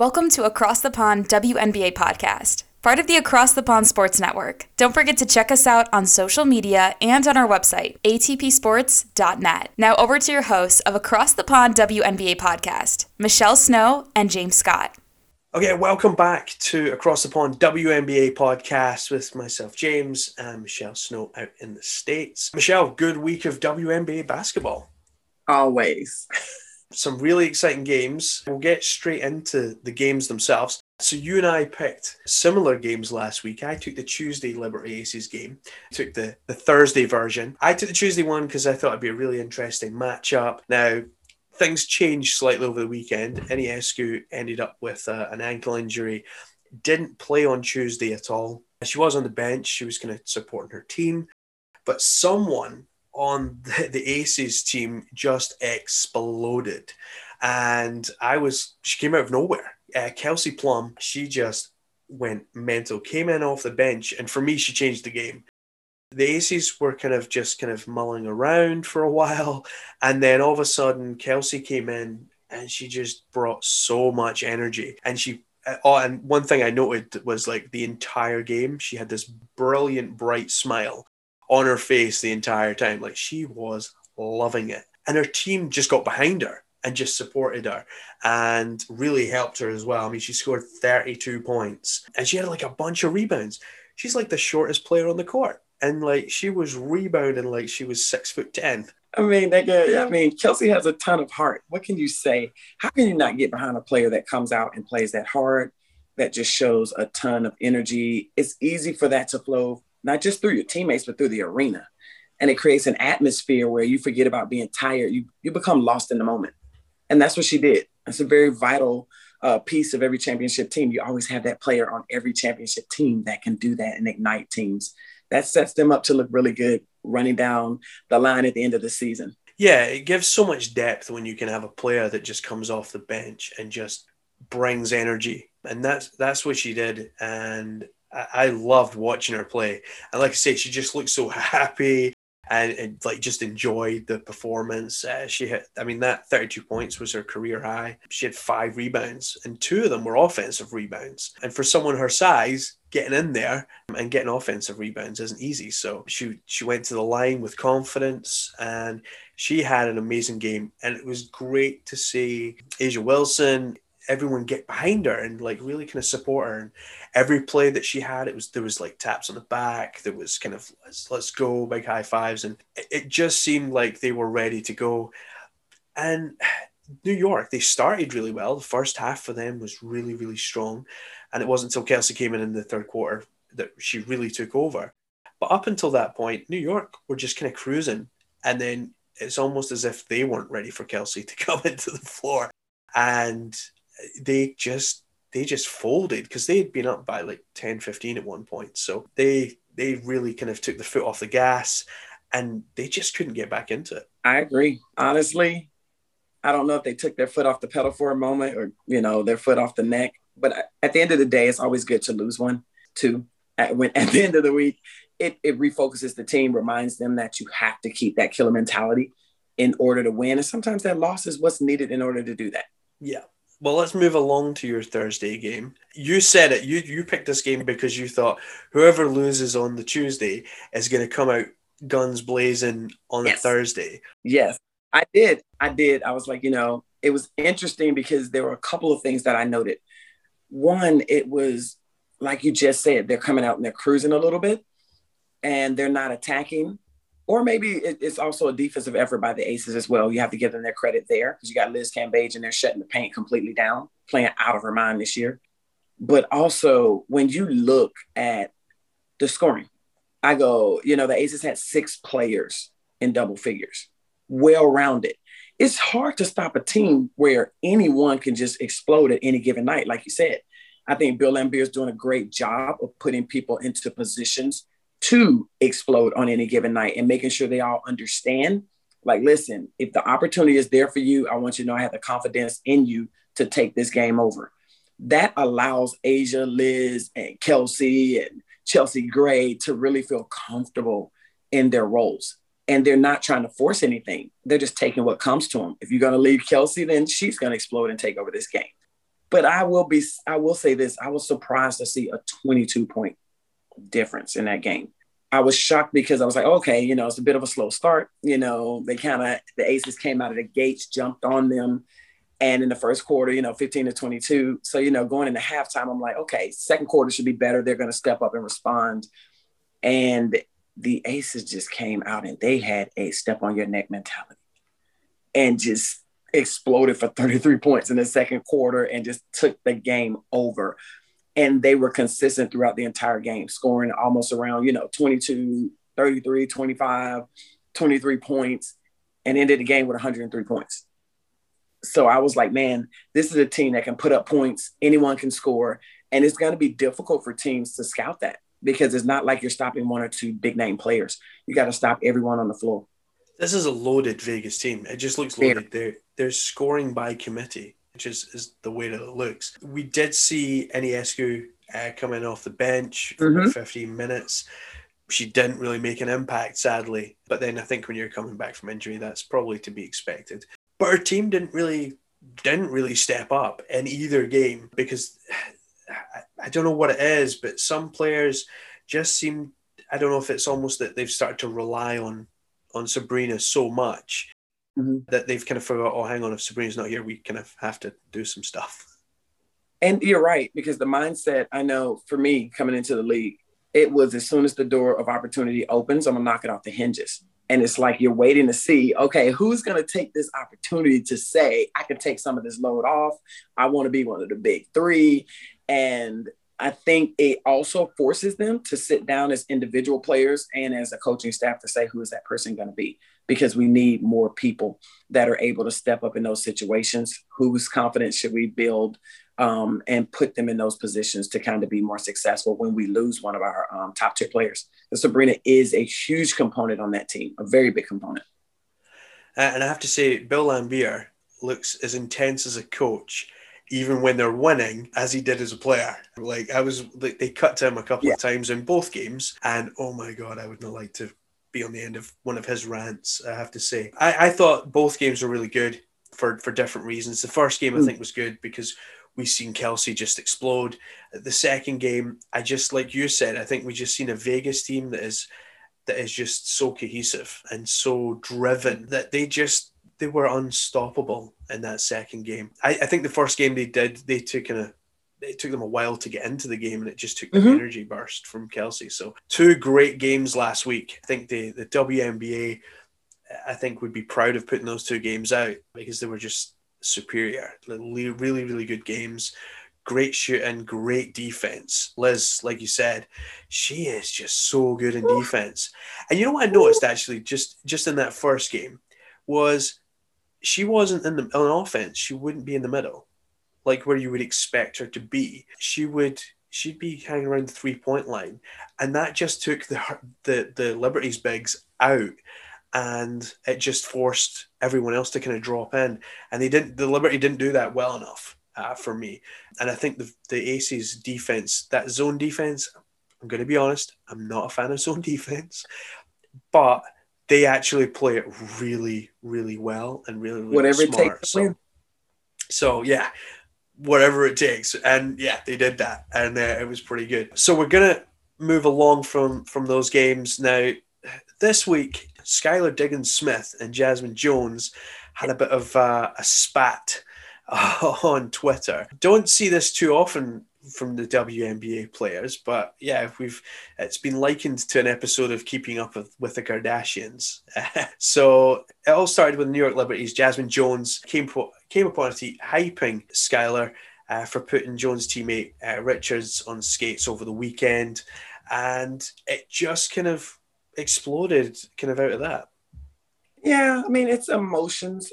Welcome to Across the Pond WNBA podcast, part of the Across the Pond Sports Network. Don't forget to check us out on social media and on our website, atpsports.net. Now over to your hosts of Across the Pond WNBA podcast, Michelle Snow and James Scott. Okay, welcome back to Across the Pond WNBA podcast with myself, James, and Michelle Snow out in the States. Michelle, good week of WNBA basketball. Always. Some really exciting games. We'll get straight into the games themselves. So, you and I picked similar games last week. I took the Tuesday Liberty Aces game, took the, the Thursday version. I took the Tuesday one because I thought it'd be a really interesting matchup. Now, things changed slightly over the weekend. Ionescu ended up with uh, an ankle injury, didn't play on Tuesday at all. She was on the bench, she was kind of supporting her team, but someone on the, the Aces team just exploded. And I was, she came out of nowhere. Uh, Kelsey Plum, she just went mental, came in off the bench. And for me, she changed the game the Aces were kind of just kind of mulling around for a while. And then all of a sudden, Kelsey came in and she just brought so much energy. And she, oh, and one thing I noted was like the entire game, she had this brilliant, bright smile on her face the entire time. Like she was loving it. And her team just got behind her and just supported her and really helped her as well. I mean, she scored 32 points and she had like a bunch of rebounds. She's like the shortest player on the court and like she was rebounding like she was six foot ten. I mean, nigga, I mean, Kelsey has a ton of heart. What can you say? How can you not get behind a player that comes out and plays that hard, that just shows a ton of energy? It's easy for that to flow, not just through your teammates, but through the arena. And it creates an atmosphere where you forget about being tired. You you become lost in the moment. And that's what she did. It's a very vital uh, piece of every championship team. You always have that player on every championship team that can do that and ignite teams that sets them up to look really good running down the line at the end of the season. Yeah, it gives so much depth when you can have a player that just comes off the bench and just brings energy. And that's that's what she did. And I, loved watching her play. And like I say, she just looked so happy and, and like just enjoyed the performance. Uh, she hit, I mean, that 32 points was her career high. She had five rebounds, and two of them were offensive rebounds. And for someone her size, getting in there and getting offensive rebounds isn't easy. So she she went to the line with confidence and she had an amazing game. And it was great to see A'ja Wilson, everyone get behind her and like really kind of support her. And every play that she had, it was there was like taps on the back, there was kind of let's let's go, big high fives, and it, it just seemed like they were ready to go. And New York, they started really well. The first half for them was really, really strong. And it wasn't until Kelsey came in in the third quarter that she really took over. But up until that point, New York were just kind of cruising. And then it's almost as if they weren't ready for Kelsey to come into the floor. And they just they just folded because they had been up by like 10, 15 at one point. So they they really kind of took the foot off the gas and they just couldn't get back into it. I agree. Honestly, I don't know if they took their foot off the pedal for a moment or, you know, their foot off the neck. But at the end of the day, it's always good to lose one, too. At, when, at the end of the week, it, it refocuses the team, reminds them that you have to keep that killer mentality in order to win. And sometimes that loss is what's needed in order to do that. Yeah. Well, let's move along to your Thursday game. You said it. You you picked this game because you thought whoever loses on the Tuesday is going to come out guns blazing on Yes. a Thursday. Yes, I did. I did. I was like, you know, it was interesting because there were a couple of things that I noted. One, it was like you just said, they're coming out and they're cruising a little bit and they're not attacking. Or maybe it- it's also a defensive effort by the Aces as well. You have to give them their credit there because you got Liz Cambage and they're shutting the paint completely down, playing out of her mind this year. But also, when you look at the scoring, I go, you know, the Aces had six players in double figures, well rounded. It's hard to stop a team where anyone can just explode at any given night, like you said. I think Bill Laimbeer is doing a great job of putting people into positions to explode on any given night and making sure they all understand. Like, listen, if the opportunity is there for you, I want you to know I have the confidence in you to take this game over. That allows A'ja, Liz, and Kelsey and Chelsea Gray to really feel comfortable in their roles. And they're not trying to force anything. They're just taking what comes to them. If you're going to leave Kelsey, then she's going to explode and take over this game. But I will be, I will say this: I was surprised to see a 22 point difference in that game. I was shocked because I was like, okay, you know, it's a bit of a slow start. You know, they kind of the Aces came out of the gates, jumped on them, and in the first quarter, you know, 15 to 22. So, you know, going into halftime, I'm like, okay, second quarter should be better. They're going to step up and respond. And the Aces just came out and they had a step on your neck mentality and just exploded for 33 points in the second quarter and just took the game over. And they were consistent throughout the entire game, scoring almost around, you know, 22, 33, 25, 23 points, and ended the game with 103 points. So I was like, man, this is a team that can put up points. Anyone can score. And it's going to be difficult for teams to scout that because it's not like you're stopping one or two big name players. You got to stop everyone on the floor. This is a loaded Vegas team. It just looks loaded. They're they're scoring by committee, which is, is the way that it looks. We did see Ionescu uh, coming off the bench for about Mhm. 15 minutes. She didn't really make an impact, sadly. But then I think when you're coming back from injury, that's probably to be expected. But her team didn't really didn't really step up in either game because I, I don't know what it is, but some players just seem I don't know if it's almost that they've started to rely on on Sabrina so much Mhm. that they've kind of forgot, oh, hang on, if Sabrina's not here, we kind of have to do some stuff. And you're right, because the mindset I know for me coming into the league, it was as soon as the door of opportunity opens, I'm gonna knock it off the hinges. And it's like you're waiting to see, okay, who's gonna take this opportunity to say, I can take some of this load off. I want to be one of the big three. And I think it also forces them to sit down as individual players and as a coaching staff to say, who is that person going to be? Because we need more people that are able to step up in those situations. Whose confidence should we build um, and put them in those positions to kind of be more successful when we lose one of our um, top tier players? And Sabrina is a huge component on that team, a very big component. Uh, and I have to say, Bill Laimbeer looks as intense as a coach, even when they're winning, as he did as a player. Like I was, like, they cut to him a couple Yeah. of times in both games, and oh my god, I would not like to be on the end of one of his rants. I have to say, I, I thought both games were really good for for different reasons. The first game I Mm. think was good because we seen Kelsey just explode. The second game, I just like you said, I think we just seen a Vegas team that is that is just so cohesive and so driven that they just they were unstoppable in that second game. I, I think the first game they did, they took in a it took them a while to get into the game and it just took the Mhm. energy burst from Kelsey. So two great games last week. I think the the WNBA I think would be proud of putting those two games out because they were just superior. Really, really, really good games. great shooting, great defense. Liz, like you said, she is just so good in defense. And you know what I noticed actually, just just in that first game, was she wasn't in the on offense. She wouldn't be in the middle, like where you would expect her to be. She would she'd be hanging around the three point line, and that just took the the the Liberties bigs out, and it just forced everyone else to kind of drop in, and they didn't. The Liberty didn't do that well enough uh, for me, and I think the the Aces defense, that zone defense, I'm going to be honest, I'm not a fan of zone defense, but they actually play it really, really well and really, really Whatever smart. it takes so, so yeah, whatever it takes, and yeah, they did that, and uh, it was pretty good. So we're gonna move along from from those games now. This week, Skylar Diggins Smith and Jazmine Jones had a bit of uh, a spat on Twitter. Don't see this too often from the WNBA players, but yeah, we've it's been likened to an episode of Keeping Up with, with the Kardashians. so it all started with New York Liberties. Jazmine Jones came came upon a tweet hyping Skylar uh, for putting Jones' teammate uh, Richards on skates over the weekend, and it just kind of exploded, kind of out of that. Yeah, I mean, it's emotions.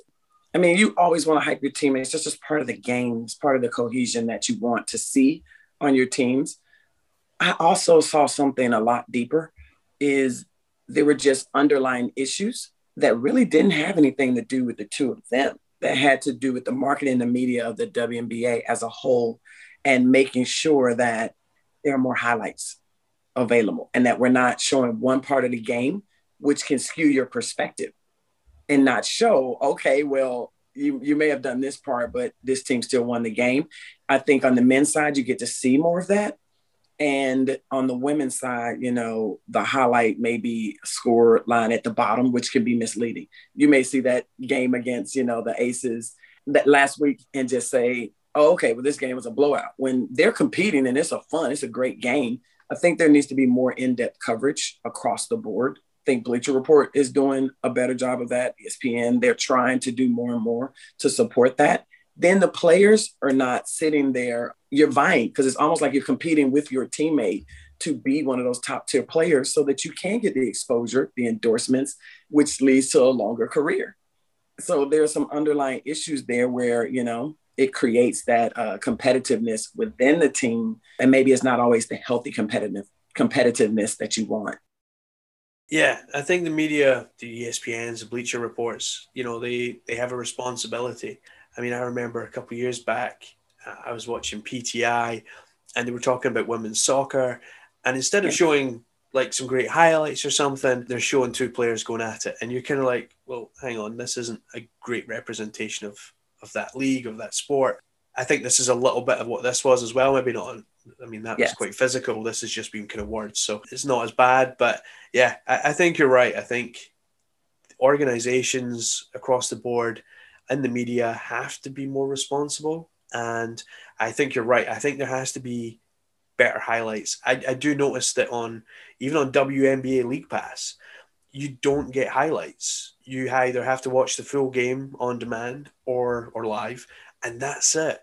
I mean, you always want to hype your teammates. It's just part of the game. It's part of the cohesion that you want to see on your teams. I also saw something a lot deeper is there were just underlying issues that really didn't have anything to do with the two of them. That had to do with the marketing and the media of the WNBA as a whole and making sure that there are more highlights available and that we're not showing one part of the game, which can skew your perspective and not show, okay, well, you, you may have done this part, but this team still won the game. I think on the men's side, you get to see more of that. And on the women's side, you know, the highlight may be score line at the bottom, which can be misleading. You may see that game against, you know, the Aces that last week and just say, oh, okay, well, this game was a blowout. When they're competing and it's a fun, it's a great game. I think there needs to be more in-depth coverage across the board think Bleacher Report is doing a better job of that. ESPN, they're trying to do more and more to support that. Then the players are not sitting there, you're vying because it's almost like you're competing with your teammate to be one of those top tier players so that you can get the exposure, the endorsements, which leads to a longer career. So there's some underlying issues there where, you know, it creates that uh, competitiveness within the team. And maybe it's not always the healthy competitive competitiveness that you want. Yeah, I think the media, the ESPNs, the Bleacher Reports, you know, they they have a responsibility. I mean, I remember a couple years back, uh, I was watching PTI, and they were talking about women's soccer, and instead of showing like some great highlights or something, they're showing two players going at it, and you're kind of like, well, hang on, this isn't a great representation of of that league of that sport. I think this is a little bit of what this was as well. Maybe not. I mean, that Yes. was quite physical. This has just been kind of words, so it's not as bad. But yeah, I, I think you're right. I think organizations across the board and the media have to be more responsible. And I think you're right. I think there has to be better highlights. I, I do notice that on even on WNBA League Pass, you don't get highlights. You either have to watch the full game on demand or or live, and that's it.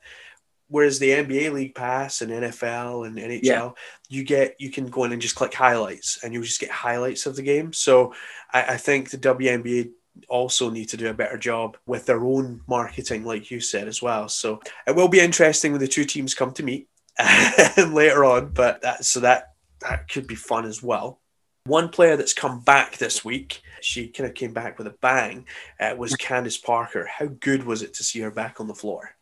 Whereas the NBA League Pass and NFL and NHL, Yeah. you get you can go in and just click highlights, and you'll just get highlights of the game. So I, I think the WNBA also need to do a better job with their own marketing, like you said as well. So it will be interesting when the two teams come to meet later on, but that so that that could be fun as well. One player that's come back this week, she kind of came back with a bang, uh, was Candace Parker. How good was it to see her back on the floor?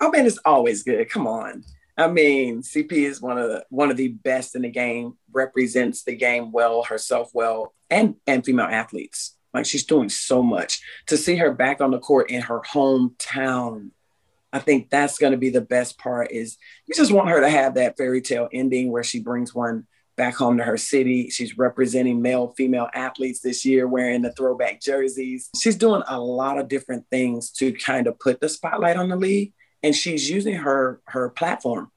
I mean, it's always good. Come on. I mean, CP is one of the one of the best in the game, represents the game well, herself well, and and female athletes. Like she's doing so much. To see her back on the court in her hometown, I think that's going to be the best part. Is you just want her to have that fairy tale ending where she brings one back home to her city. She's representing male, female athletes this year wearing the throwback jerseys. She's doing a lot of different things to kind of put the spotlight on the league and she's using her her platform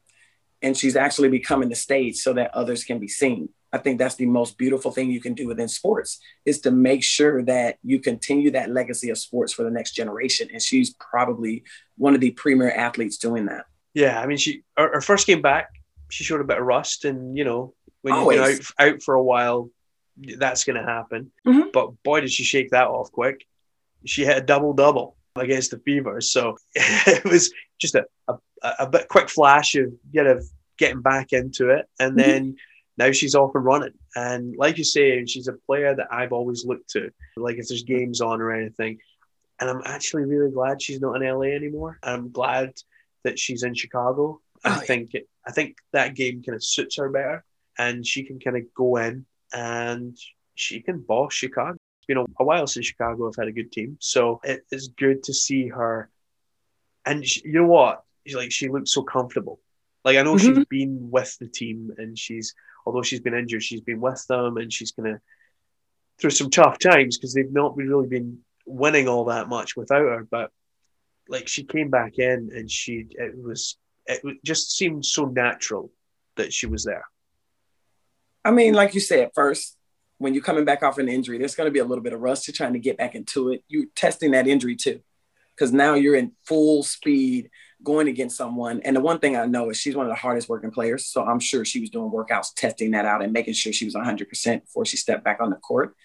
and she's actually becoming the stage so that others can be seen i think that's the most beautiful thing you can do within sports is to make sure that you continue that legacy of sports for the next generation and she's probably one of the premier athletes doing that Yeah, I mean, she her, her first game back, she showed a bit of rust, and you know when you're out, out for a while, that's going to happen. Mhm. But boy, did she shake that off quick! She had a double double against the Fevers, so it was just a, a, a bit quick flash of you know getting back into it, and Mhm. then now she's off and running. And like you say, she's a player that I've always looked to. Like if there's games on or anything, and I'm actually really glad she's not in LA anymore. I'm glad that she's in Chicago. I Oh, yeah. think it, I think that game kind of suits her better, and she can kind of go in and she can boss Chicago. You know, a, a while since Chicago have had a good team, so it is good to see her. And she, you know what? She's like she looks so comfortable. Like I know she's Mhm. been with the team, and she's although she's been injured, she's been with them, and she's kind of through some tough times because they've not really been winning all that much without her. But like she came back in, and she it was it just seemed so natural that she was there. I mean, like you said, first, when you're coming back off an injury, there's going to be a little bit of rust. You're trying to get back into it. You're testing that injury too, because now you're in full speed going against someone. And the one thing I know is she's one of the hardest working players. So I'm sure she was doing workouts, testing that out, and making sure she was 100% before she stepped back on the court.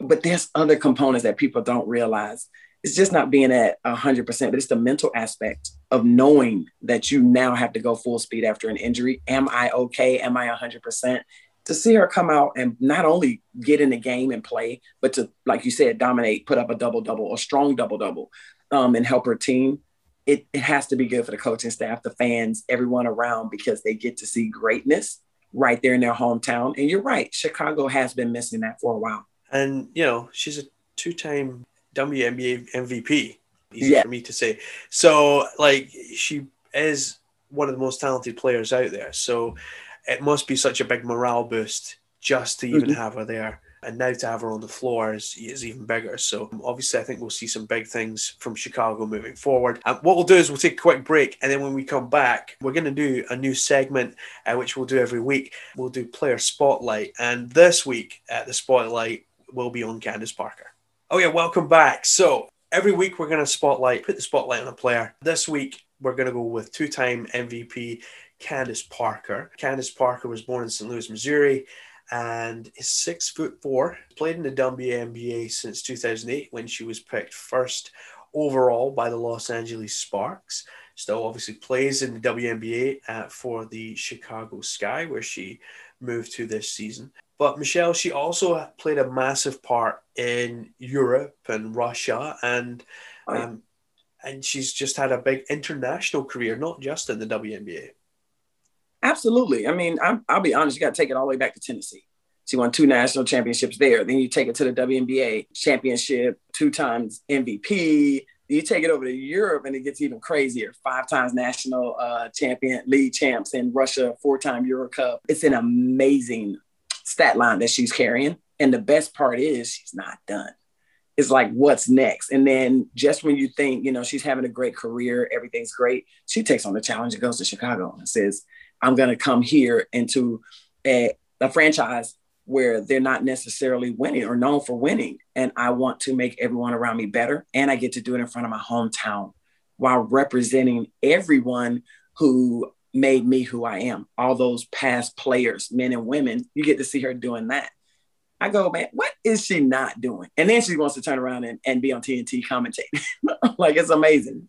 But there's other components that people don't realize. It's just not being at 100%, but it's the mental aspect of knowing that you now have to go full speed after an injury. Am I okay? Am I 100%? To see her come out and not only get in the game and play, but to, like you said, dominate, put up a double double, a strong double double, um, and help her team. It, it has to be good for the coaching staff, the fans, everyone around, because they get to see greatness right there in their hometown. And you're right, Chicago has been missing that for a while. And you know, she's a two-time WNBA MVP. Easy Yeah. for me to say. So, like, she is one of the most talented players out there. So, it must be such a big morale boost just to even Mhm. have her there. And now to have her on the floor is, is even bigger. So obviously, I think we'll see some big things from Chicago moving forward. And what we'll do is we'll take a quick break, and then when we come back, we're going to do a new segment, uh, which we'll do every week. We'll do player spotlight, and this week at the spotlight will be on Candace Parker. Oh yeah, welcome back. So every week we're going to spotlight, put the spotlight on a player. This week we're going to go with two-time MVP Candace Parker. Candace Parker was born in St. Louis, Missouri, and is six foot four. Played in the WNBA since 2008 when she was picked first overall by the Los Angeles Sparks. Still, obviously, plays in the WNBA uh, for the Chicago Sky, where she moved to this season. But Michelle, she also played a massive part in Europe and Russia, and um, and she's just had a big international career, not just in the WNBA. Absolutely. I mean, I'm, I'll be honest, you got to take it all the way back to Tennessee. She won two national championships there. Then you take it to the WNBA championship, two times MVP. You take it over to Europe and it gets even crazier. Five times national uh, champion, league champs in Russia, four time Euro Cup. It's an amazing stat line that she's carrying. And the best part is she's not done. It's like, what's next? And then just when you think, you know, she's having a great career, everything's great, she takes on the challenge and goes to Chicago and says, I'm going to come here into a, a franchise where they're not necessarily winning or known for winning. And I want to make everyone around me better. And I get to do it in front of my hometown while representing everyone who made me who I am. All those past players, men and women, you get to see her doing that. I go, man, what is she not doing? And then she wants to turn around and, and be on TNT commentating. like it's amazing.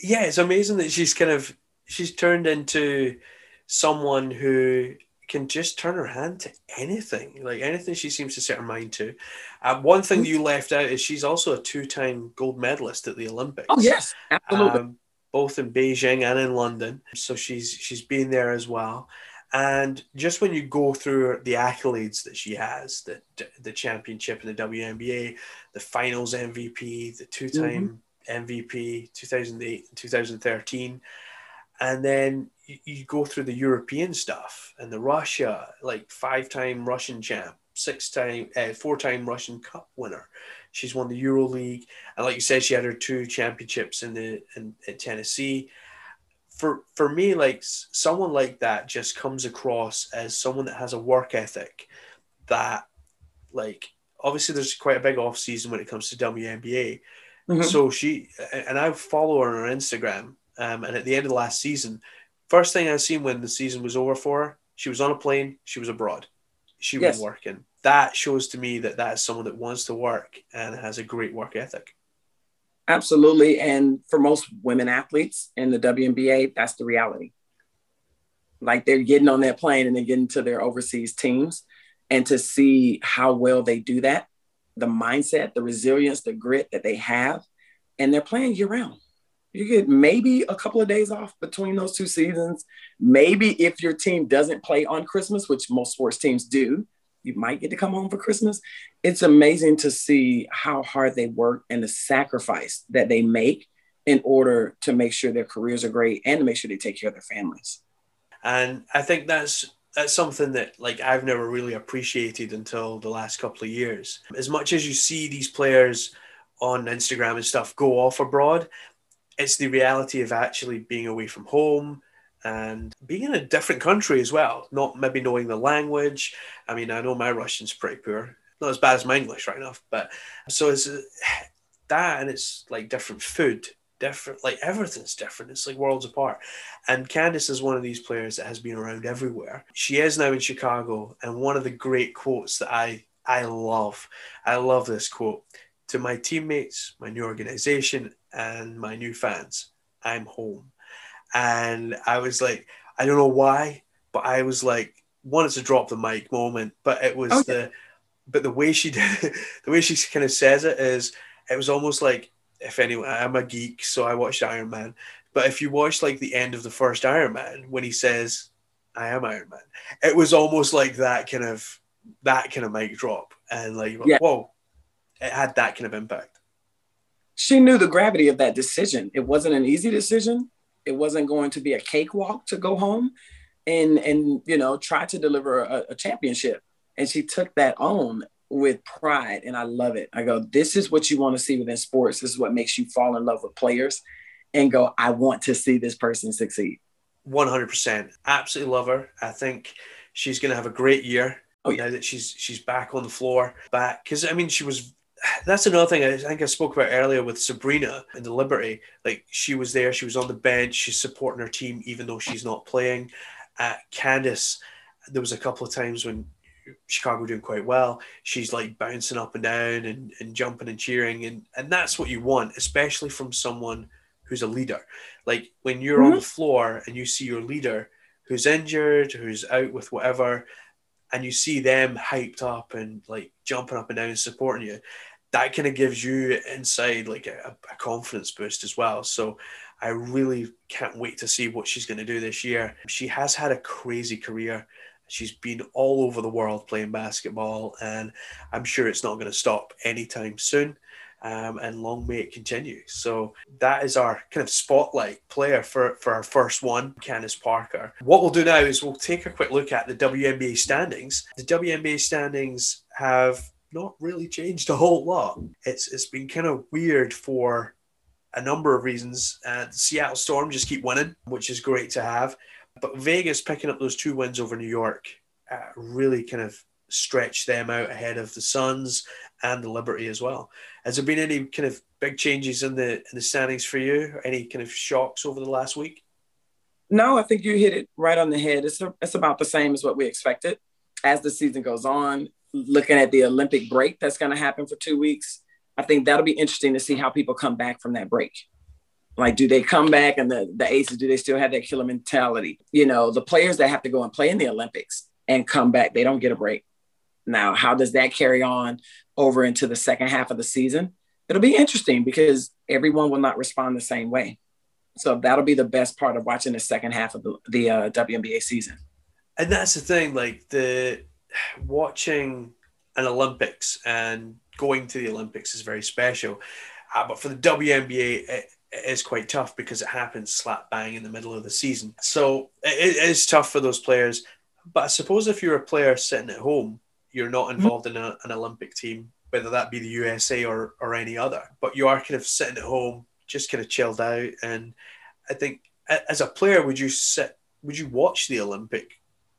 Yeah, it's amazing that she's kind of she's turned into someone who can just turn her hand to anything, like anything she seems to set her mind to. Uh, one thing you left out is she's also a two-time gold medalist at the Olympics. Oh, yes, absolutely. um, both in Beijing and in London. So she's she's been there as well. And just when you go through the accolades that she has, the the championship in the WNBA, the Finals MVP, the two time MVP, 2008 and 2013, and then you, you go through the European stuff and the Russia, like five time Russian champ, six time, uh, four time Russian Cup winner. She's won the Euro League, and like you said, she had her two championships in the in, in Tennessee. For for me, like someone like that just comes across as someone that has a work ethic that, like, obviously there's quite a big off season when it comes to WNBA. Mhm. So she and I follow her on Instagram, Um, and at the end of the last season, first thing I seen when the season was over for her, she was on a plane, she was abroad, she Yes. was working. That shows to me that that is someone that wants to work and has a great work ethic. Absolutely. And for most women athletes in the WNBA, that's the reality. Like they're getting on that plane and they're getting to their overseas teams. And to see how well they do that, the mindset, the resilience, the grit that they have, and they're playing year round. You get maybe a couple of days off between those two seasons. Maybe if your team doesn't play on Christmas, which most sports teams do, you might get to come home for Christmas it's amazing to see how hard they work and the sacrifice that they make in order to make sure their careers are great and to make sure they take care of their families. And I think that's that's something that like I've never really appreciated until the last couple of years. As much as you see these players on Instagram and stuff go off abroad, it's the reality of actually being away from home and being in a different country as well, not maybe knowing the language. I mean, I know my Russian's pretty poor, not as bad as my English right enough, but so it's that and it's like different food, different, like everything's different. It's like worlds apart. And Candace is one of these players that has been around everywhere. She is now in Chicago, and one of the great quotes that I I love, I love this quote to my teammates, my new organization, and my new fans. I'm home, and I was like, I don't know why, but I was like, wanted to drop the mic moment, but it was Oh, the, but the way she did, it, the way she kind of says it is, it was almost like if anyone, I'm a geek, so I watched Iron Man. But if you watch like the end of the first Iron Man, when he says, "I am Iron Man," it was almost like that kind of that kind of mic drop, and like, Yeah. whoa, it had that kind of impact. She knew the gravity of that decision. It wasn't an easy decision. It wasn't going to be a cakewalk to go home and and you know try to deliver a, a championship. And she took that on with pride. And I love it. I go, this is what you want to see within sports. This is what makes you fall in love with players and go, I want to see this person succeed. One hundred percent, absolutely love her. I think she's going to have a great year. Oh, yeah. now that she's she's back on the floor, back because I mean she was. That's another thing I think I spoke about earlier with Sabrina in the Liberty. Like she was there, she was on the bench, she's supporting her team even though she's not playing. Uh, Candace, there was a couple of times when Chicago were doing quite well. She's like bouncing up and down and, and jumping and cheering, and and that's what you want, especially from someone who's a leader. Like when you're on the floor and you see your leader who's injured, who's out with whatever, and you see them hyped up and like jumping up and down and supporting you, that kind of gives you inside like a, a confidence boost as well. So I really can't wait to see what she's going to do this year. She has had a crazy career. She's been all over the world playing basketball, and I'm sure it's not going to stop anytime soon. Um, and long may it continue. So that is our kind of spotlight player for, for our first one, Candace Parker. What we'll do now is we'll take a quick look at the WNBA standings. The WNBA standings have not really changed a whole lot. It's it's been kind of weird for a number of reasons. Uh, the Seattle Storm just keep winning, which is great to have. But Vegas picking up those two wins over New York uh, really kind of stretched them out ahead of the Suns and the Liberty as well. Has there been any kind of big changes in the in the standings for you? Or any kind of shocks over the last week? No, I think you hit it right on the head. It's, it's about the same as what we expected. As the season goes on, looking at the Olympic break that's going to happen for two weeks, I think that'll be interesting to see how people come back from that break. Like, do they come back and the, the aces, do they still have that killer mentality? You know, the players that have to go and play in the Olympics and come back, they don't get a break. Now, how does that carry on over into the second half of the season? It'll be interesting because everyone will not respond the same way. So that'll be the best part of watching the second half of the, the uh, WNBA season. And that's the thing, like the watching an Olympics and going to the Olympics is very special. Uh, but for the WNBA, it, it is quite tough because it happens slap bang in the middle of the season. So it, it is tough for those players. But I suppose if you're a player sitting at home, you're not mm-hmm. involved in a, an Olympic team, whether that be the USA or, or any other, but you are kind of sitting at home, just kind of chilled out. And I think as a player, would you sit, would you watch the Olympic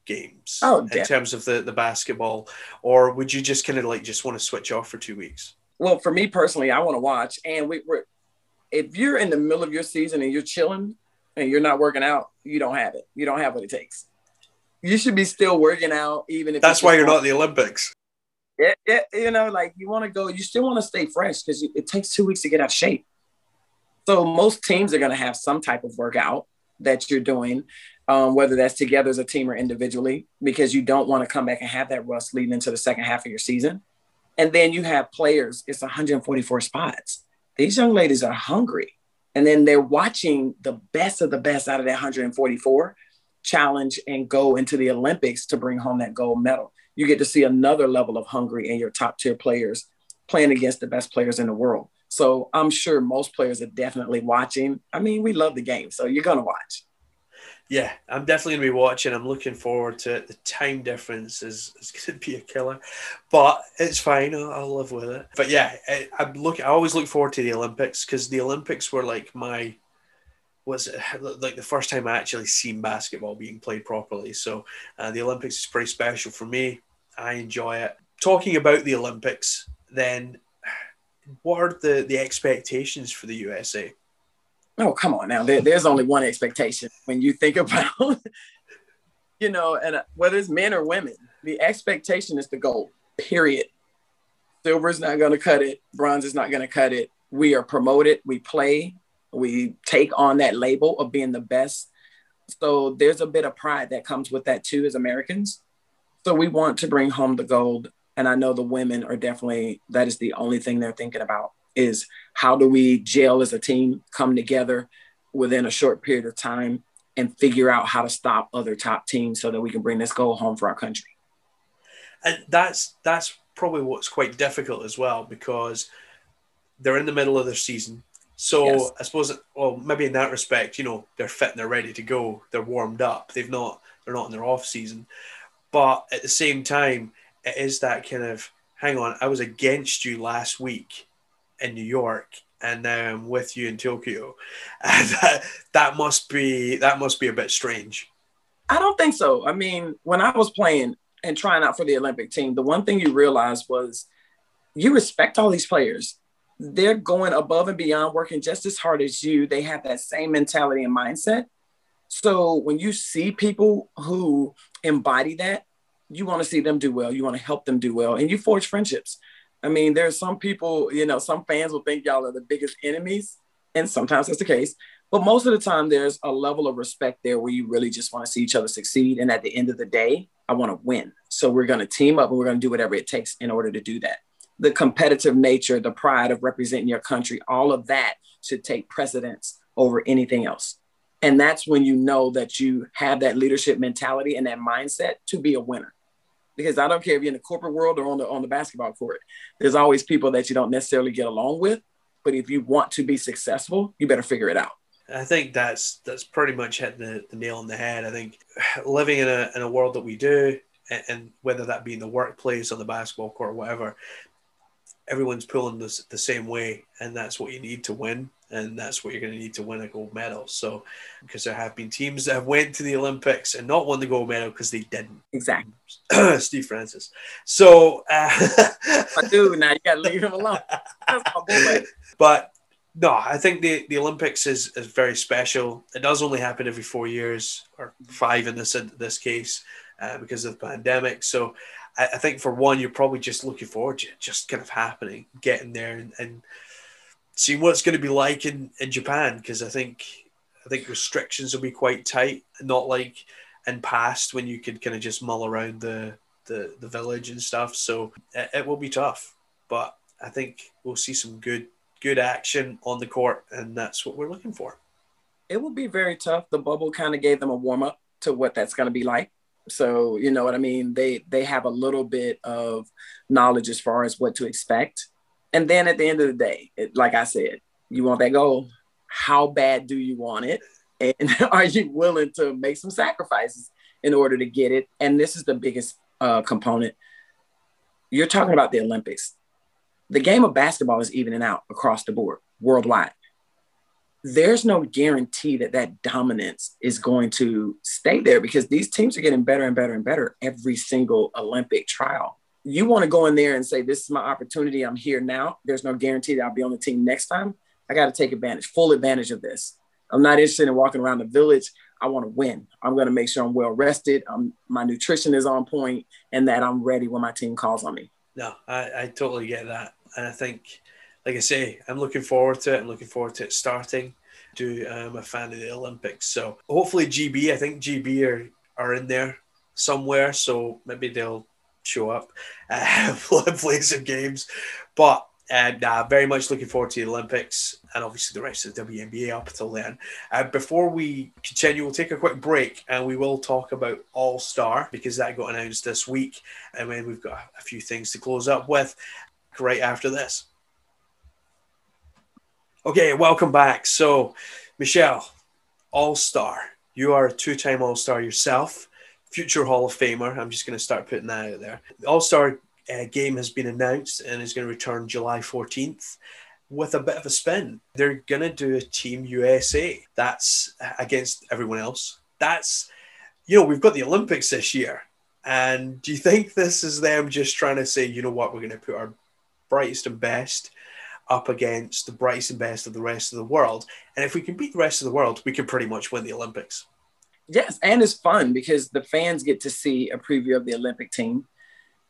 games Oh, in definitely. terms of the, the basketball, or would you just kind of like just want to switch off for two weeks? Well, for me personally, I want to watch. And we, we're, if you're in the middle of your season and you're chilling, and you're not working out, you don't have it. You don't have what it takes. You should be still working out, even if that's why you're not in the Olympics. Yeah, yeah, you know, like you want to go, you still want to stay fresh because it takes two weeks to get out of shape. So most teams are going to have some type of workout that you're doing, um, whether that's together as a team or individually, because you don't want to come back and have that rust leading into the second half of your season. And then you have players, it's 144 spots. These young ladies are hungry. And then they're watching the best of the best out of that 144 challenge and go into the Olympics to bring home that gold medal. You get to see another level of hungry in your top tier players playing against the best players in the world. So I'm sure most players are definitely watching. I mean, we love the game, so you're going to watch yeah, I'm definitely going to be watching. I'm looking forward to it. The time difference is, is going to be a killer, but it's fine. I'll, I'll live with it. But yeah, I, I look. I always look forward to the Olympics because the Olympics were like my was like the first time I actually seen basketball being played properly. So uh, the Olympics is pretty special for me. I enjoy it. Talking about the Olympics, then what are the the expectations for the USA? Oh, come on now. There, there's only one expectation when you think about, you know, and uh, whether it's men or women, the expectation is the goal, period. Silver is not going to cut it. Bronze is not going to cut it. We are promoted. We play. We take on that label of being the best. So there's a bit of pride that comes with that too as Americans. So we want to bring home the gold. And I know the women are definitely, that is the only thing they're thinking about is how do we gel as a team, come together within a short period of time and figure out how to stop other top teams so that we can bring this goal home for our country. And that's that's probably what's quite difficult as well because they're in the middle of their season. So yes. I suppose well maybe in that respect, you know, they're fit and they're ready to go. They're warmed up. They've not they're not in their off season. But at the same time, it is that kind of hang on, I was against you last week in New York and now I'm with you in Tokyo. And that, that must be that must be a bit strange. I don't think so. I mean, when I was playing and trying out for the Olympic team, the one thing you realized was you respect all these players. They're going above and beyond, working just as hard as you. They have that same mentality and mindset. So when you see people who embody that, you want to see them do well. You want to help them do well, and you forge friendships. I mean, there's some people, you know, some fans will think y'all are the biggest enemies, and sometimes that's the case. But most of the time, there's a level of respect there where you really just want to see each other succeed. And at the end of the day, I want to win. So we're going to team up and we're going to do whatever it takes in order to do that. The competitive nature, the pride of representing your country, all of that should take precedence over anything else. And that's when you know that you have that leadership mentality and that mindset to be a winner because I don't care if you're in the corporate world or on the on the basketball court. There's always people that you don't necessarily get along with, but if you want to be successful, you better figure it out. I think that's that's pretty much hitting the, the nail on the head. I think living in a in a world that we do, and, and whether that be in the workplace or the basketball court or whatever, everyone's pulling this the same way, and that's what you need to win and that's what you're going to need to win a gold medal. So, because there have been teams that have went to the Olympics and not won the gold medal because they didn't. Exactly. Steve Francis. So, uh, I do now. You got to leave him alone. but no, I think the, the Olympics is, is very special. It does only happen every four years or five in this in this case uh, because of the pandemic. So, I, I, think for one, you're probably just looking forward to it just kind of happening, getting there, and, and seeing what it's going to be like in, in Japan because I think I think restrictions will be quite tight, not like in past when you could kind of just mull around the the, the village and stuff. So it, it will be tough, but I think we'll see some good good action on the court, and that's what we're looking for. It will be very tough. The bubble kind of gave them a warm up to what that's going to be like. So you know what I mean. They they have a little bit of knowledge as far as what to expect and then at the end of the day, it, like I said, you want that goal. How bad do you want it? And are you willing to make some sacrifices in order to get it? And this is the biggest uh, component. You're talking about the Olympics. The game of basketball is evening out across the board worldwide. There's no guarantee that that dominance is going to stay there because these teams are getting better and better and better every single Olympic trial you want to go in there and say, This is my opportunity. I'm here now. There's no guarantee that I'll be on the team next time. I got to take advantage, full advantage of this. I'm not interested in walking around the village. I want to win. I'm going to make sure I'm well rested. I'm, my nutrition is on point and that I'm ready when my team calls on me. No, I, I totally get that. And I think, like I say, I'm looking forward to it. I'm looking forward to it starting. Do I'm a fan of the Olympics. So hopefully GB, I think GB are, are in there somewhere. So maybe they'll show up, uh, play some games. But and uh, very much looking forward to the Olympics and obviously the rest of the WNBA up until then. Uh, before we continue, we'll take a quick break and we will talk about All Star because that got announced this week. And then we've got a few things to close up with right after this. Okay, welcome back. So, Michelle, All Star, you are a two time All Star yourself, future Hall of Famer. I'm just going to start putting that out there. All Star uh, game has been announced and is going to return July 14th with a bit of a spin. They're going to do a Team USA. That's against everyone else. That's, you know, we've got the Olympics this year. And do you think this is them just trying to say, you know what, we're going to put our brightest and best up against the brightest and best of the rest of the world? And if we can beat the rest of the world, we can pretty much win the Olympics. Yes, and it's fun because the fans get to see a preview of the Olympic team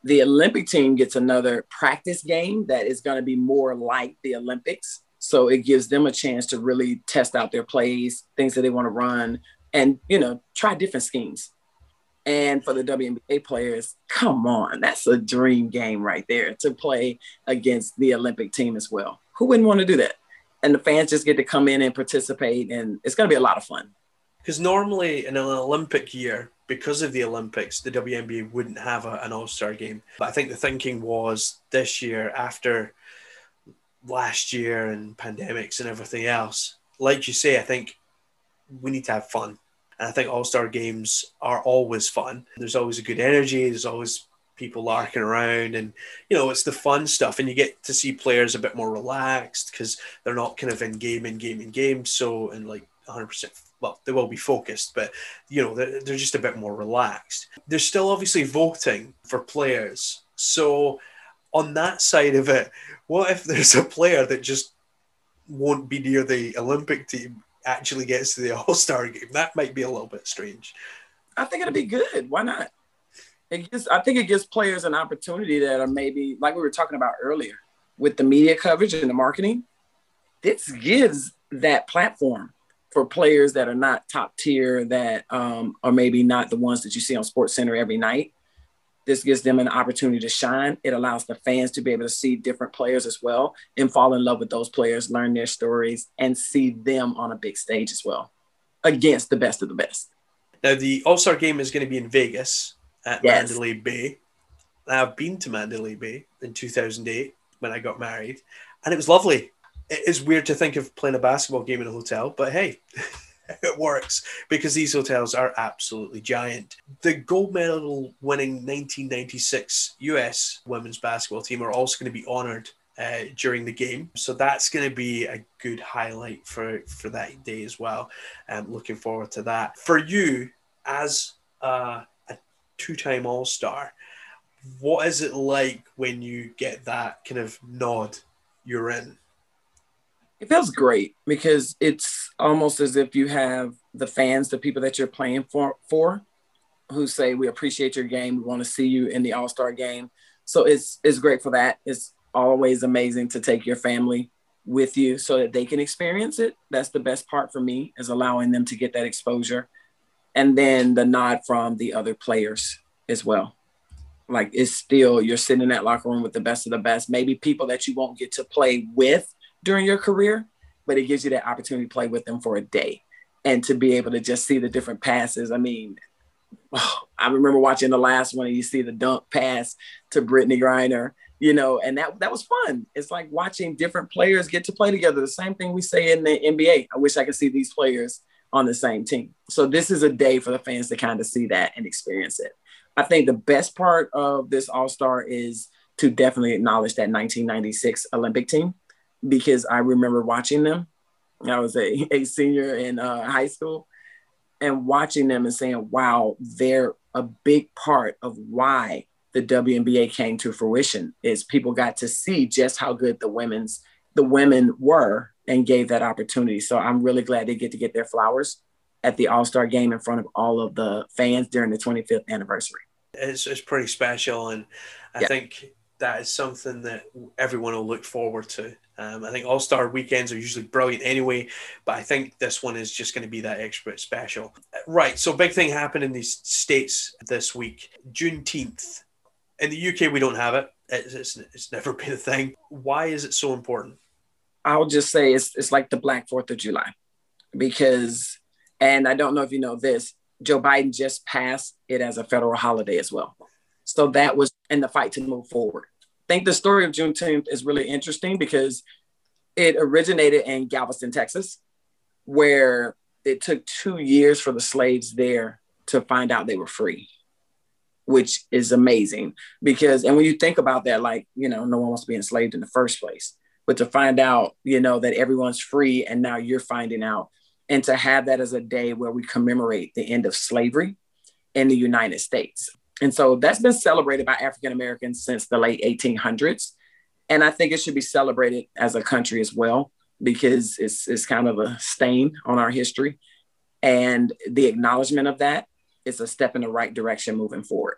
the Olympic team gets another practice game that is going to be more like the Olympics. So it gives them a chance to really test out their plays, things that they want to run, and you know, try different schemes. And for the WNBA players, come on, that's a dream game right there to play against the Olympic team as well. Who wouldn't want to do that? And the fans just get to come in and participate, and it's going to be a lot of fun. Because normally in an Olympic year, because of the Olympics, the WNBA wouldn't have a, an All Star game. But I think the thinking was this year, after last year and pandemics and everything else, like you say, I think we need to have fun. And I think All Star games are always fun. There's always a good energy. There's always people larking around, and you know it's the fun stuff. And you get to see players a bit more relaxed because they're not kind of in game, in game, in game. So and like 100 percent well, they will be focused, but you know they're, they're just a bit more relaxed. They're still obviously voting for players, so on that side of it, what if there's a player that just won't be near the Olympic team actually gets to the All Star game? That might be a little bit strange. I think it'd be good. Why not? It gives, I think it gives players an opportunity that are maybe like we were talking about earlier with the media coverage and the marketing. This gives that platform for players that are not top tier, that um, are maybe not the ones that you see on Sports Center every night. This gives them an opportunity to shine. It allows the fans to be able to see different players as well and fall in love with those players, learn their stories, and see them on a big stage as well against the best of the best. Now, the All Star game is going to be in Vegas at yes. Mandalay Bay. I've been to Mandalay Bay in 2008 when I got married, and it was lovely it is weird to think of playing a basketball game in a hotel, but hey, it works because these hotels are absolutely giant. The gold medal winning 1996 US women's basketball team are also going to be honored uh, during the game. So that's going to be a good highlight for, for that day as well. Um, looking forward to that. For you, as a, a two time All Star, what is it like when you get that kind of nod? You're in. It feels great because it's almost as if you have the fans, the people that you're playing for, for who say, We appreciate your game. We want to see you in the All Star game. So it's, it's great for that. It's always amazing to take your family with you so that they can experience it. That's the best part for me is allowing them to get that exposure. And then the nod from the other players as well. Like it's still, you're sitting in that locker room with the best of the best, maybe people that you won't get to play with during your career, but it gives you that opportunity to play with them for a day and to be able to just see the different passes. I mean, oh, I remember watching the last one and you see the dunk pass to Brittney Griner, you know, and that that was fun. It's like watching different players get to play together. The same thing we say in the NBA. I wish I could see these players on the same team. So this is a day for the fans to kind of see that and experience it. I think the best part of this All Star is to definitely acknowledge that 1996 Olympic team because I remember watching them. I was a, a senior in uh, high school and watching them and saying, wow, they're a big part of why the WNBA came to fruition is people got to see just how good the women's the women were and gave that opportunity. So I'm really glad they get to get their flowers at the All Star game in front of all of the fans during the 25th anniversary. It's, it's pretty special. And I yeah. think that is something that everyone will look forward to. Um, I think All Star weekends are usually brilliant anyway, but I think this one is just going to be that extra special. Right. So, big thing happened in these states this week Juneteenth. In the UK, we don't have it. It's, it's, it's never been a thing. Why is it so important? I'll just say it's, it's like the Black Fourth of July because, and I don't know if you know this, Joe Biden just passed it as a federal holiday as well. So that was in the fight to move forward. I think the story of Juneteenth is really interesting because it originated in Galveston, Texas, where it took two years for the slaves there to find out they were free, which is amazing. Because, and when you think about that, like, you know, no one wants to be enslaved in the first place, but to find out, you know, that everyone's free and now you're finding out, and to have that as a day where we commemorate the end of slavery in the United States. And so that's been celebrated by African Americans since the late 1800s. And I think it should be celebrated as a country as well, because it's, it's kind of a stain on our history. And the acknowledgement of that is a step in the right direction moving forward.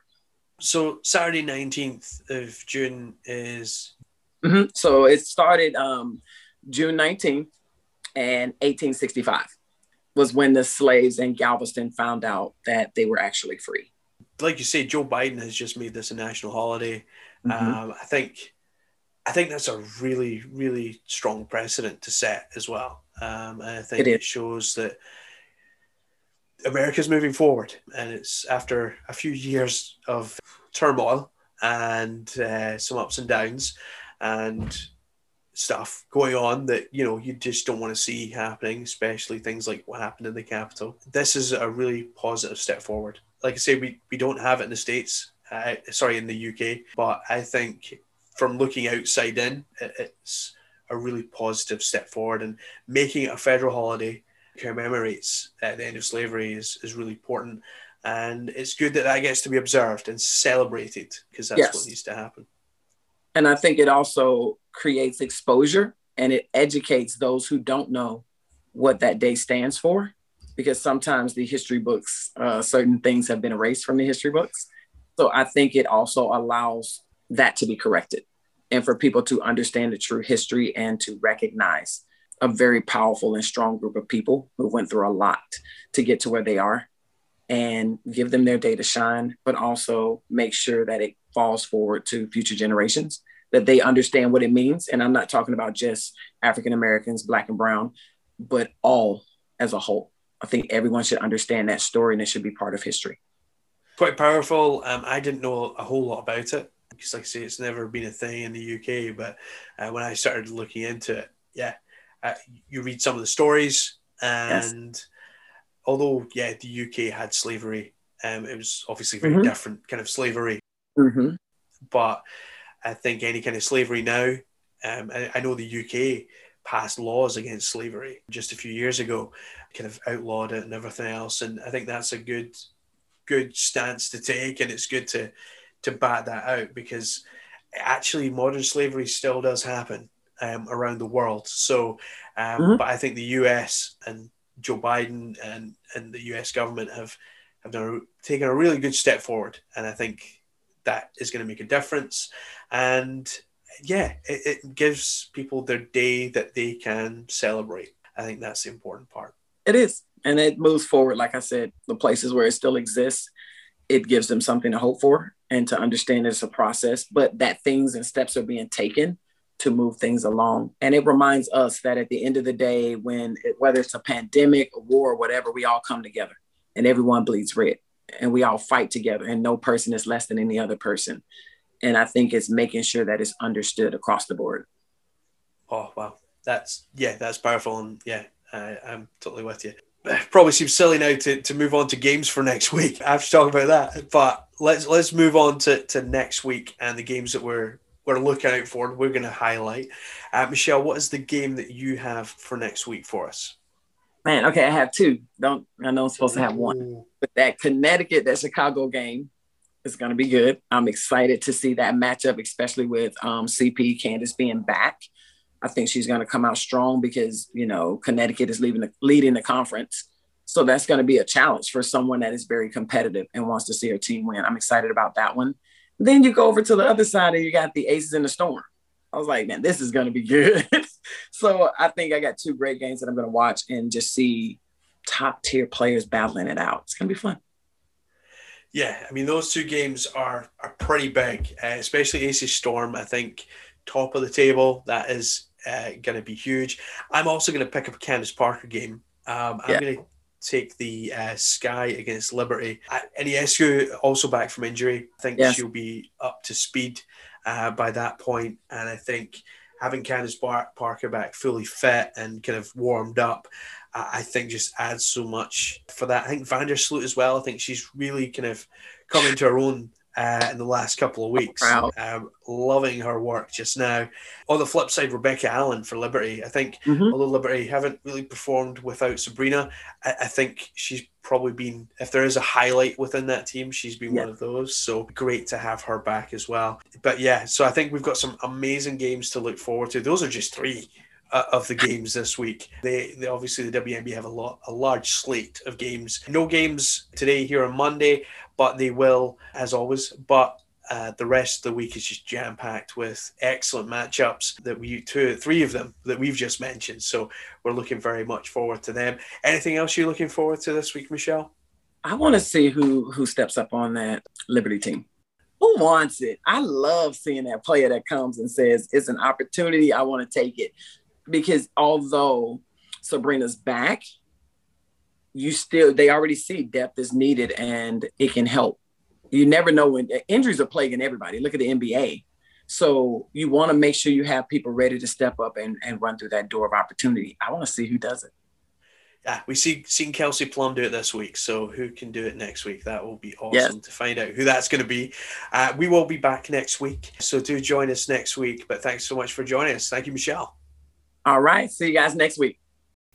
So, Saturday, 19th of June is. Mm-hmm. So, it started um, June 19th and 1865 was when the slaves in Galveston found out that they were actually free like you say, Joe Biden has just made this a national holiday. Mm-hmm. Um, I think, I think that's a really, really strong precedent to set as well. Um, and I think it, it shows that America's moving forward, and it's after a few years of turmoil and uh, some ups and downs, and stuff going on that you know you just don't want to see happening, especially things like what happened in the Capitol. This is a really positive step forward like I say, we, we don't have it in the States, uh, sorry, in the UK, but I think from looking outside in, it, it's a really positive step forward. And making it a federal holiday commemorates uh, the end of slavery is, is really important. And it's good that that gets to be observed and celebrated because that's yes. what needs to happen. And I think it also creates exposure and it educates those who don't know what that day stands for because sometimes the history books, uh, certain things have been erased from the history books. So I think it also allows that to be corrected and for people to understand the true history and to recognize a very powerful and strong group of people who went through a lot to get to where they are and give them their day to shine, but also make sure that it falls forward to future generations, that they understand what it means. And I'm not talking about just African Americans, Black and Brown, but all as a whole. I think everyone should understand that story and it should be part of history. Quite powerful. Um, I didn't know a whole lot about it because, like I say, it's never been a thing in the UK. But uh, when I started looking into it, yeah, uh, you read some of the stories, and yes. although yeah, the UK had slavery, um, it was obviously very mm-hmm. different kind of slavery. Mm-hmm. But I think any kind of slavery now, um, I, I know the UK passed laws against slavery just a few years ago, kind of outlawed it and everything else. And I think that's a good good stance to take, and it's good to to bat that out because actually modern slavery still does happen um, around the world. So, um, mm-hmm. but I think the U.S. and Joe Biden and and the U.S. government have have done a, taken a really good step forward, and I think that is going to make a difference. And yeah, it, it gives people their day that they can celebrate. I think that's the important part. It is. And it moves forward, like I said, the places where it still exists, it gives them something to hope for and to understand it's a process, but that things and steps are being taken to move things along. And it reminds us that at the end of the day, when it, whether it's a pandemic, a war, whatever, we all come together and everyone bleeds red and we all fight together and no person is less than any other person. And I think it's making sure that it's understood across the board. Oh, wow. That's, yeah, that's powerful. And yeah, I, I'm totally with you. Probably seems silly now to, to move on to games for next week. I have to talk about that, but let's let's move on to, to next week and the games that we're we're looking out for. We're going to highlight. Uh, Michelle, what is the game that you have for next week for us? Man, okay, I have two. Don't I know I'm supposed to have one, but that Connecticut, that Chicago game is going to be good. I'm excited to see that matchup, especially with um, CP Candace being back I think she's going to come out strong because you know Connecticut is leaving the, leading the conference, so that's going to be a challenge for someone that is very competitive and wants to see her team win. I'm excited about that one. Then you go over to the other side and you got the Aces in the Storm. I was like, man, this is going to be good. so I think I got two great games that I'm going to watch and just see top tier players battling it out. It's going to be fun. Yeah, I mean those two games are are pretty big, uh, especially AC Storm. I think top of the table that is uh, going to be huge. I'm also going to pick up a Candace Parker game. Um, I'm yeah. going to take the uh, Sky against Liberty. Uh, Ionescu also back from injury. I think yes. she'll be up to speed uh, by that point, and I think having Candace Bar- Parker back fully fit and kind of warmed up, I think just adds so much for that. I think Vandersloot as well. I think she's really kind of come into her own uh, in the last couple of weeks. Um, loving her work just now. On the flip side, Rebecca Allen for Liberty. I think mm-hmm. although Liberty haven't really performed without Sabrina, I, I, think she's probably been, if there is a highlight within that team, she's been yeah. one of those. So great to have her back as well. But yeah, so I think we've got some amazing games to look forward to. Those are just three uh, of the games this week. They, they, obviously the WNBA have a lot a large slate of games. No games today here on Monday, but they will as always. But uh, the rest of the week is just jam packed with excellent matchups that we two three of them that we've just mentioned. So we're looking very much forward to them. Anything else you're looking forward to this week, Michelle? I want to see who who steps up on that Liberty team. Who wants it? I love seeing that player that comes and says, It's an opportunity. I want to take it because although Sabrina's back, you still they already see depth is needed and it can help. You never know when injuries are plaguing everybody. Look at the NBA. So you want to make sure you have people ready to step up and, and run through that door of opportunity. I want to see who does it. Yeah, we see seen Kelsey Plum do it this week. So who can do it next week? That will be awesome yes. to find out who that's going to be. Uh, we will be back next week. So do join us next week. But thanks so much for joining us. Thank you, Michelle. All right. See you guys next week.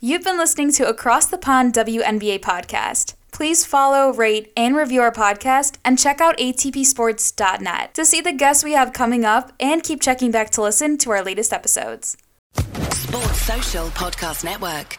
You've been listening to Across the Pond WNBA podcast. Please follow, rate, and review our podcast and check out atpsports.net to see the guests we have coming up and keep checking back to listen to our latest episodes. Sports Social Podcast Network.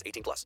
18 plus.